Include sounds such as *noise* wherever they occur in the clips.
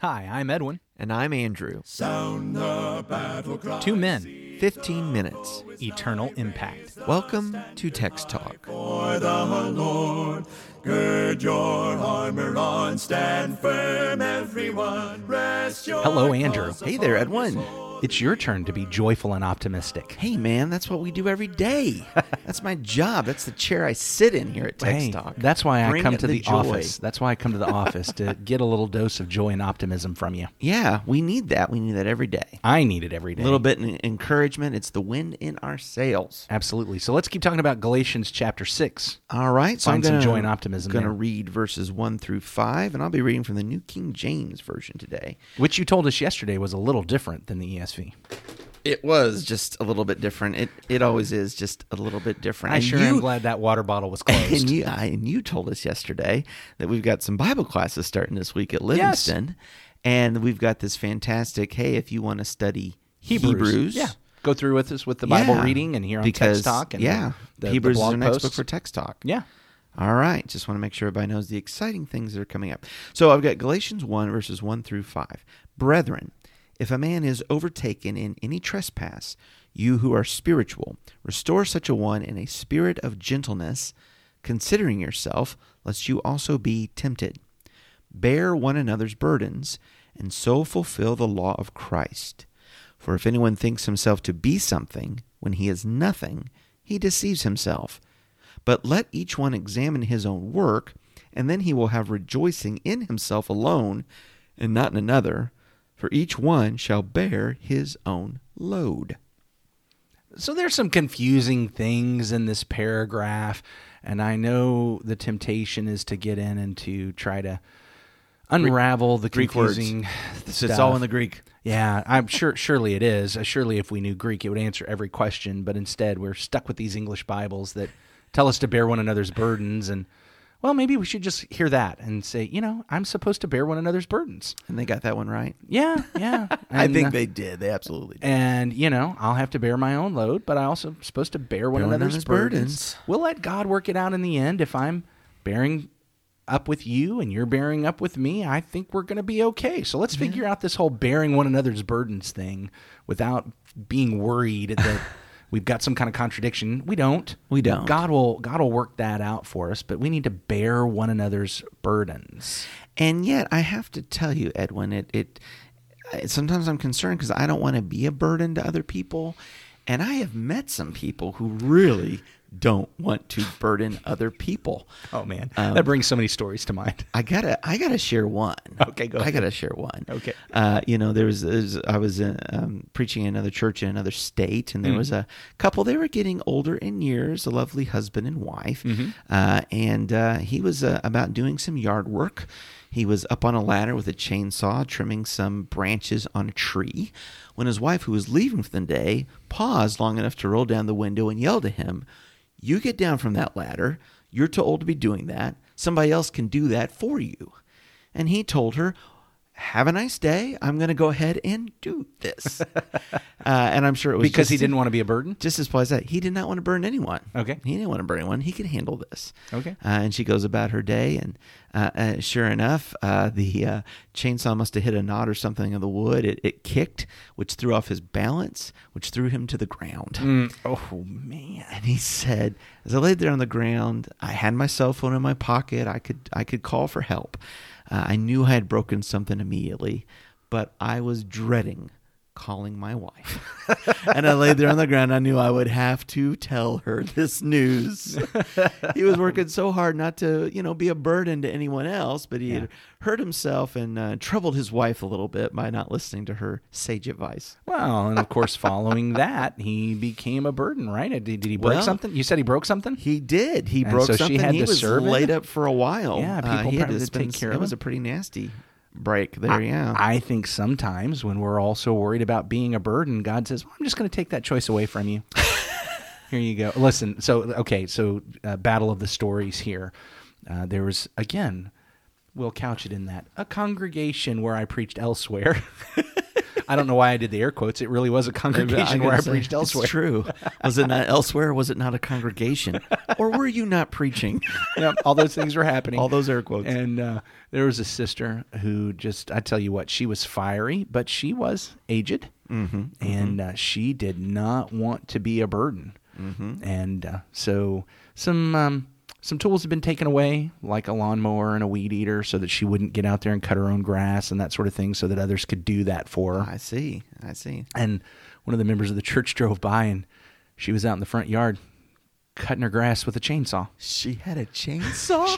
Hi, I'm Edwin. And I'm Andrew. Two men, 15 minutes. eternal impact. Welcome to Text Talk. good your armor on stand firm everyone rest your Hello, Andrew. Hey there, Edwin. It's your turn to be joyful and optimistic. Hey, man, that's what we do every day. *laughs* That's my job. That's the chair I sit in here at Text Hey, Talk. that's why I come to the, joy. office. That's why I come to the office to *laughs* get a little dose of joy and optimism from you. Yeah, we need that. We need that every day. I need it every day. A little bit of encouragement. It's the wind in our sails. Absolutely. So let's keep talking about Galatians chapter 6. All right, so Find I'm some gonna, joy and optimism Going to read verses one through five, and I'll be reading from the New King James version today. which you told us yesterday was a little different than the ESV. It was just a little bit different. It it always is just a little bit different. I And sure you, am glad that water bottle was *laughs* closed. And you, I, and you told us yesterday that we've got some Bible classes starting this week at Livingston, and we've got this fantastic. Hey, if you want to study Hebrews, Yeah. Go through with us with the Bible Yeah. reading and here on because, Text Talk. And yeah, the, the Hebrews blog is our next posts. book for Text Talk. Yeah. All right. Just want to make sure everybody knows the exciting things that are coming up. So I've got Galatians 1, verses 1 through 5. Brethren, if a man is overtaken in any trespass, you who are spiritual, restore such a one in a spirit of gentleness, considering yourself, lest you also be tempted. Bear one another's burdens, and so fulfill the law of Christ. For if anyone thinks himself to be something when he is nothing, he deceives himself. But let each one examine his own work, and then he will have rejoicing in himself alone, and not in another, for each one shall bear his own load. So there's some confusing things in this paragraph, and I know the temptation is to get in and to try to unravel the Greek words. confusing It's all in the Greek. Yeah, I'm sure. Surely it is. Uh, Surely, if we knew Greek, it would answer every question. But instead, we're stuck with these English Bibles that tell us to bear one another's burdens. And well, maybe we should just hear that and say, you know, I'm supposed to bear one another's burdens. And they got that one right. Yeah, yeah. *laughs* I think uh, they did. They absolutely did. and you know, I'll have to bear my own load, but I also supposed to bear one Bear another's another's burdens. burdens. We'll let God work it out in the end. If I'm bearing up with you and you're bearing up with me, I think we're going to be okay. So let's figure out this whole bearing one another's burdens thing without being worried that *laughs* we've got some kind of contradiction. We don't. We don't. God will God will work that out for us, but we need to bear one another's burdens. And yet, I have to tell you, Edwin, it, it sometimes I'm concerned because I don't want to be a burden to other people, and I have met some people who really don't want to burden other people. *laughs* Oh man, Um, that brings so many stories to mind. I gotta, I gotta share one. *laughs* Okay, go I gotta share one. Okay. Uh, you know, there was, there was I was uh, um, preaching in another church in another state, and there Mm. was a couple. They were getting older in years, a lovely husband and wife, Mm-hmm. uh, and uh, he was uh, about doing some yard work. He was up on a ladder with a chainsaw, trimming some branches on a tree, when his wife, who was leaving for the day, paused long enough to roll down the window and yell to him, "You get down from that ladder. You're too old to be doing that. Somebody else can do that for you." And he told her, Have a nice day. I'm going to go ahead and do this. *laughs* uh, and I'm sure it was Because he didn't want to be a burden. Just as plain as that. He did not want to burn anyone. Okay. He didn't want to burn anyone. He could handle this. Okay. Uh, and she goes about her day. And uh, uh, sure enough, uh, the uh, chainsaw must have hit a knot or something of the wood. It, it kicked, which threw off his balance, which threw him to the ground. Oh man. And he said, as I laid there on the ground, I had my cell phone in my pocket. I could I could call for help. Uh, I knew I had broken something immediately, but I was dreading calling my wife. *laughs* and I laid there on the ground. I knew I would have to tell her *laughs* this news. *laughs* he was working so hard not to, you know, be a burden to anyone else, but he had hurt himself and uh, troubled his wife a little bit by not listening to her sage advice. Well, and of course, following that, he became a burden, right? Did, did he break Well, something? You said he broke something. He did. He And broke so she something. had he to was serve laid him? up for a while. Yeah, Uh, people he had to spend, take care It of was a pretty nasty break there. yeah. I think sometimes when we're all so worried about being a burden, God says, well, "I'm just going to take that choice away from you." *laughs* here you go. Listen. So okay. So uh, battle of the stories here. Uh, there was again. We'll couch it in that a congregation where I preached elsewhere. *laughs* I don't know why I did the air quotes. It really was a congregation where I say, preached elsewhere. It's true. Was it not elsewhere? Was it not a congregation? Or were you not preaching? *laughs* Yep, all those things were happening. All those air quotes. And uh, there was a sister who just, I tell you what, she was fiery, but she was aged. Mm-hmm, and uh, she did not want to be a burden. Mm-hmm. And uh, so some um, some tools have been taken away, like a lawnmower and a weed eater, so that she wouldn't get out there and cut her own grass and that sort of thing, so that others could do that for her. I see. I see. And one of the members of the church drove by, and she was out in the front yard cutting her grass with a chainsaw. She had a *laughs* chainsaw.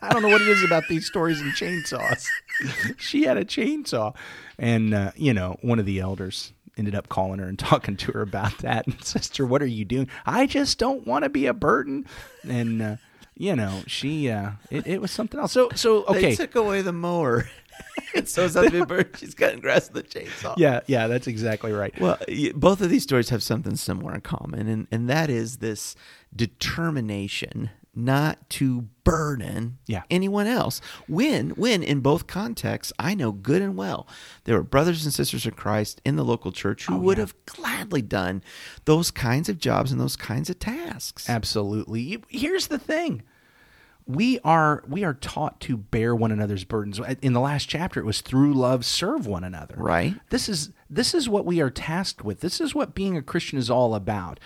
I don't know what it is about these stories and chainsaws. *laughs* she had a chainsaw. And, uh, you know, one of the elders ended up calling her and *laughs* talking to her about that. And, sister, what are you doing? I just don't want to be a burden. And, uh, you know, she, uh, it, it was something else. So, so, okay. They took away the mower. *laughs* and so it's to be a bird. She's cutting grass with a chainsaw. yeah, yeah, that's exactly right. Well, both of these stories have something similar in common, and, and that is this determination not to burden Yeah. anyone else. When, when in both contexts, I know good and well there were brothers and sisters in Christ in the local church who Oh, would yeah. have gladly done those kinds of jobs and those kinds of tasks. Absolutely. Here's the thing. We are we are taught to bear one another's burdens. Uh, in the last chapter it was through love serve one another. Right. This is this is what we are tasked with. This is what being a Christian is all about.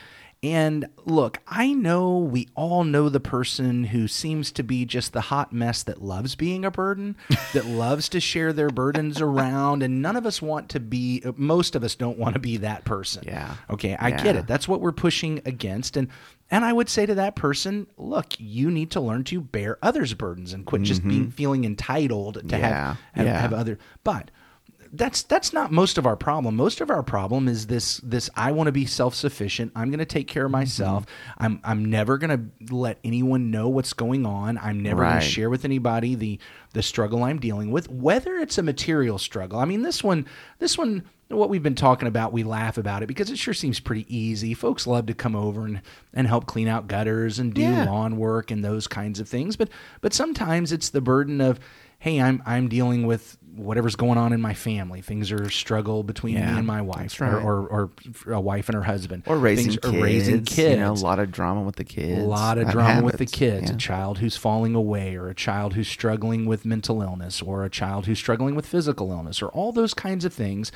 And look, I know we all know the person who seems to be just the hot mess that loves being a burden, *laughs* that loves to share their burdens around, and none of us want to be, most of us don't want to be that person. Yeah. Okay, I get it. That's what we're pushing against. And and I would say to that person, look, you need to learn to bear others' burdens and quit just being feeling entitled to Mm-hmm. Yeah, have have, yeah. have other but that's that's not most of our problem. Most of our problem is this this I want to be self-sufficient. I'm going to take care of Mm-hmm. myself. I'm I'm never going to let anyone know what's going on. I'm never going to share with anybody the the struggle I'm dealing with, whether it's a material struggle. I mean, this one this one what we've been talking about, we laugh about it because it sure seems pretty easy. Folks love to come over and, and help clean out gutters and do Yeah. lawn work and those kinds of things. But but sometimes it's the burden of, hey, I'm I'm dealing with whatever's going on in my family. Things are a struggle between Yeah, me and my wife, right. or, or or a wife and her husband, or raising Things kids, are raising kids. You know, a lot of drama with the kids. A lot of drama with the kids. Yeah. A child who's falling away, or a child who's struggling with mental illness, or a child who's struggling with physical illness, or all those kinds of things.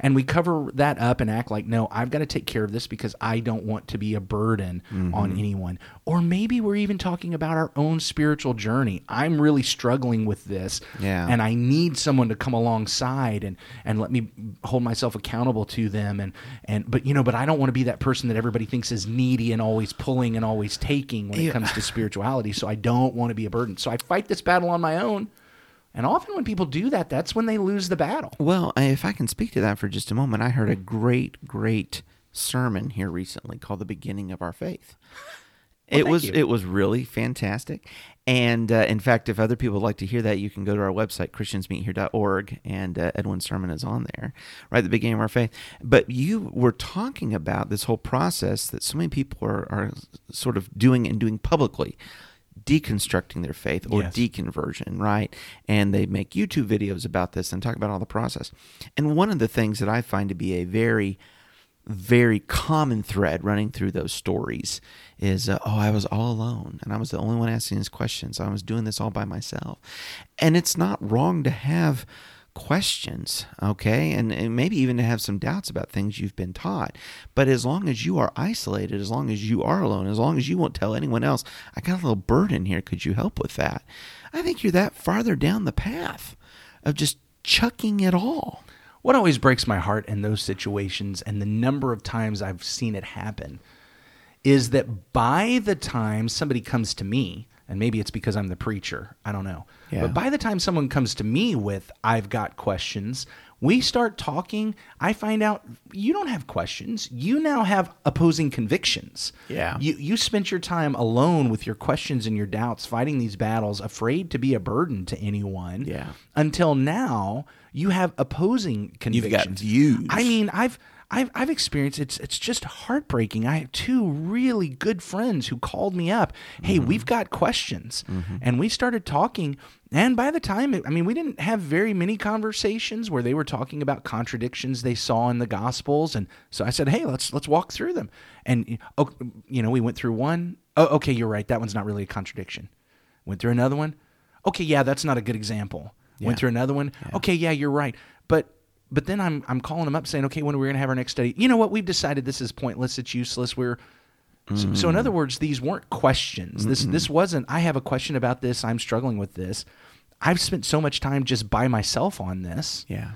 And we cover that up and act like, no, I've got to take care of this because I don't want to be a burden Mm-hmm. on anyone. Or maybe we're even talking about our own spiritual journey. I'm really struggling with this. Yeah. And I need someone to come alongside and, and let me hold myself accountable to them. And, and, but, you know, but I don't want to be that person that everybody thinks is needy and always pulling and always taking when it Yeah. comes to spirituality. So I don't want to be a burden. So I fight this battle on my own. And often when people do that, that's when they lose the battle. Well, if I can speak to that for just a moment, I heard a great, great sermon here recently called "The Beginning of Our Faith." *laughs* Well, it was you. it was really fantastic, and uh, in fact, if other people would like to hear that, you can go to our website christiansmeethere.org, and uh, Edwin's sermon is on there, right the beginning of our faith. But you were talking about this whole process that so many people are, are sort of doing and doing publicly deconstructing their faith or Yes. deconversion, right? And they make YouTube videos about this and talk about all the process. And one of the things that I find to be a very very common thread running through those stories is uh, oh i was all alone and i was the only one asking these questions i was doing this all by myself and it's not wrong to have questions okay? And, and maybe even to have some doubts about things you've been taught. But as long as you are isolated as long as you are alone as long as you won't tell anyone else i got a little burden here. Could you help with that? I think you're that farther down the path of just chucking it all. What always breaks my heart in those situations, and the number of times I've seen it happen, is that by the time somebody comes to me, and maybe it's because I'm the preacher, I don't know. Yeah. But by the time someone comes to me with, I've got questions, we start talking, I find out you don't have questions. You now have opposing convictions. Yeah. You, you spent your time alone with your questions and your doubts, fighting these battles, afraid to be a burden to anyone. Yeah. Until now, you have opposing convictions. You've got views. I mean, I've I've, I've experienced it's it's just heartbreaking. I have two really good friends who called me up. Hey, Mm-hmm. we've got questions, and we started talking. And by the time, it, I mean, we didn't have very many conversations where they were talking about contradictions they saw in the Gospels, and so I said, hey, let's let's walk through them. And oh, you know, we went through one. Oh, okay, you're right. That one's not really a contradiction. Went through another one. Okay, yeah, that's not a good example. Yeah. Went through another one. Okay, yeah, you're right. But but then I'm I'm calling them up saying, okay, when are we going to have our next study? You know what? We've decided this is pointless. It's useless. We're so, so in other mm-hmm. words, these weren't questions. This this wasn't. I have a question about this. I'm struggling with this. I've spent so much time just by myself on this Yeah.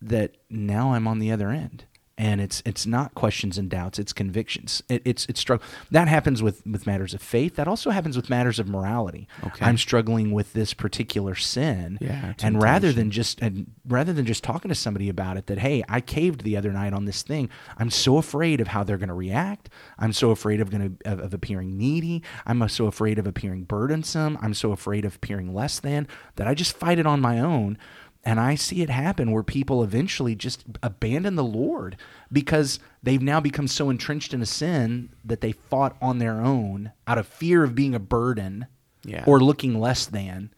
that now I'm on the other end. And it's it's not questions and doubts, it's convictions. It, it's it's struggle. That happens with with matters of faith. That also happens with matters of morality. Okay. I'm struggling with this particular sin. Yeah, And rather than just and rather than just talking to somebody about it, that hey, I caved the other night on this thing. I'm so afraid of how they're going to react. I'm so afraid of going of, of appearing needy. I'm so afraid of appearing burdensome. I'm so afraid of appearing less than that I just fight it on my own. And I see it happen where people eventually just abandon the Lord because they've now become so entrenched in a sin that they fought on their own out of fear of being a burden Yeah. or looking less than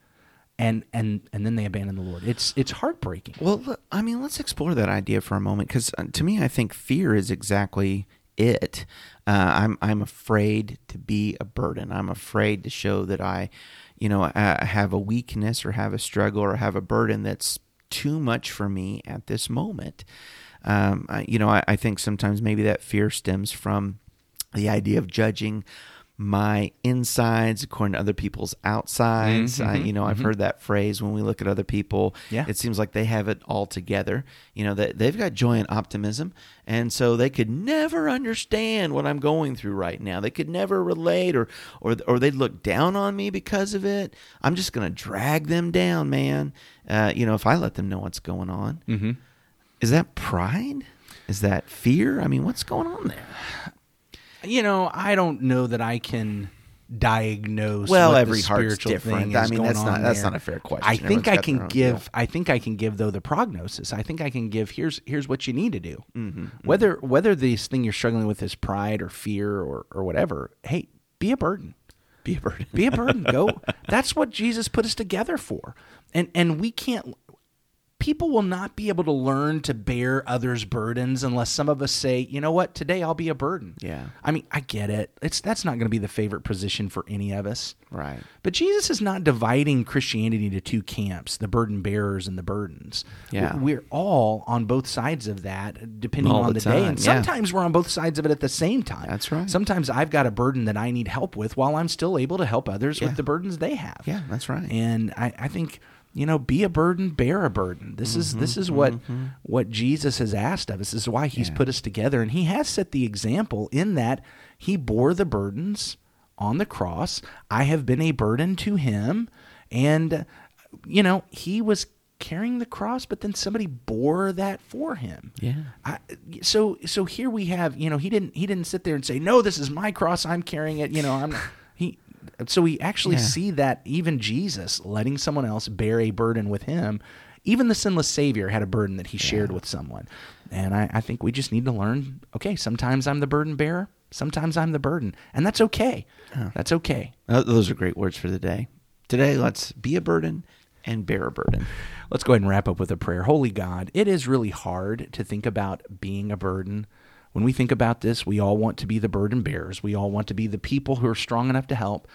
and and and then they abandon the Lord. It's it's heartbreaking. Well, I mean, let's explore that idea for a moment because uh, to me, I think fear is exactly it. Uh, I'm I'm afraid to be a burden. I'm afraid to show that I, you know, I have a weakness or have a struggle or have a burden that's too much for me at this moment. Um, I, you know, I, I think sometimes maybe that fear stems from the idea of judging my insides according to other people's outsides. I, you know, I've heard that phrase when we look at other people. Yeah. It seems like they have it all together. You know, that they've got joy and optimism, and so they could never understand what I'm going through right now. They could never relate, or or or they'd look down on me because of it. I'm just gonna drag them down, man. Uh, you know, if I let them know what's going on, Mm-hmm. is that pride? Is that fear? I mean, what's going on there? You know, I don't know that I can diagnose. Well, every heart's different. I mean, that's not- that's there. not a fair question. I think I can give. deal. I think I can give though the prognosis. I think I can give. Here's here's what you need to do. Mm-hmm, Whether whether this thing you're struggling with is pride or fear or or whatever. Hey, be a burden. Be a burden. be a burden go *laughs* that's what jesus put us together for and and we can't people will not be able to learn to bear others burdens unless some of us say you know what today i'll be a burden Yeah. i mean i get it it's that's not going to be the favorite position for any of us Right. but jesus is not dividing christianity into two camps the burden bearers and the burdens Yeah. we're all on both sides of that depending All on the the, day and yeah. sometimes we're on both sides of it at the same time That's right. sometimes i've got a burden that i need help with while i'm still able to help others Yeah. with the burdens they have Yeah, that's right. and I, I think you know be a burden bear a burden. This is this is what what jesus has asked of. Us this is why he's Mm-hmm, Yeah. put us together. And he has set the example in that he bore the burdens on the cross. I have been a burden to him. And you know he was carrying the cross but then somebody bore that for him. Yeah. I, so so here we have you know he didn't he didn't sit there and say no this is my cross. I'm carrying it. You know I'm *laughs* so we actually Yeah. see that even Jesus letting someone else bear a burden with him even the sinless Savior had a burden that he shared with someone and I, I think we just need to learn okay sometimes I'm the burden bearer sometimes I'm the burden and that's okay that's okay those are great words for the day. Today, let's be a burden and bear a burden. Let's go ahead and wrap up with a prayer. Holy God, it is really hard to think about being a burden. When we think about this, we all want to be the burden bearers. We all want to be the people who are strong enough to help.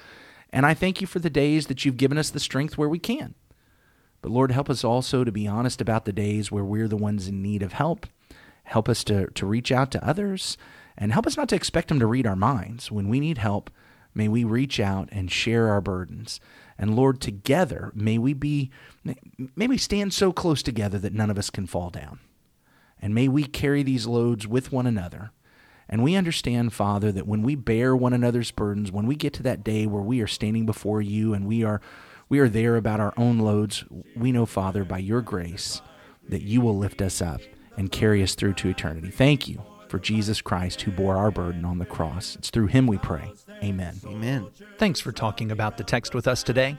And I thank you for the days that you've given us the strength where we can. But Lord, help us also to be honest about the days where we're the ones in need of help. Help us to, to reach out to others and help us not to expect them to read our minds. When we need help, may we reach out and share our burdens. And Lord, together, may we be, may we stand so close together that none of us can fall down. And may we carry these loads with one another. And we understand, Father, that when we bear one another's burdens, when we get to that day where we are standing before you and we are we are there about our own loads, we know, Father, by your grace, that you will lift us up and carry us through to eternity. Thank you for Jesus Christ who bore our burden on the cross. It's through him we pray. Amen. Amen. Thanks for talking about the text with us today.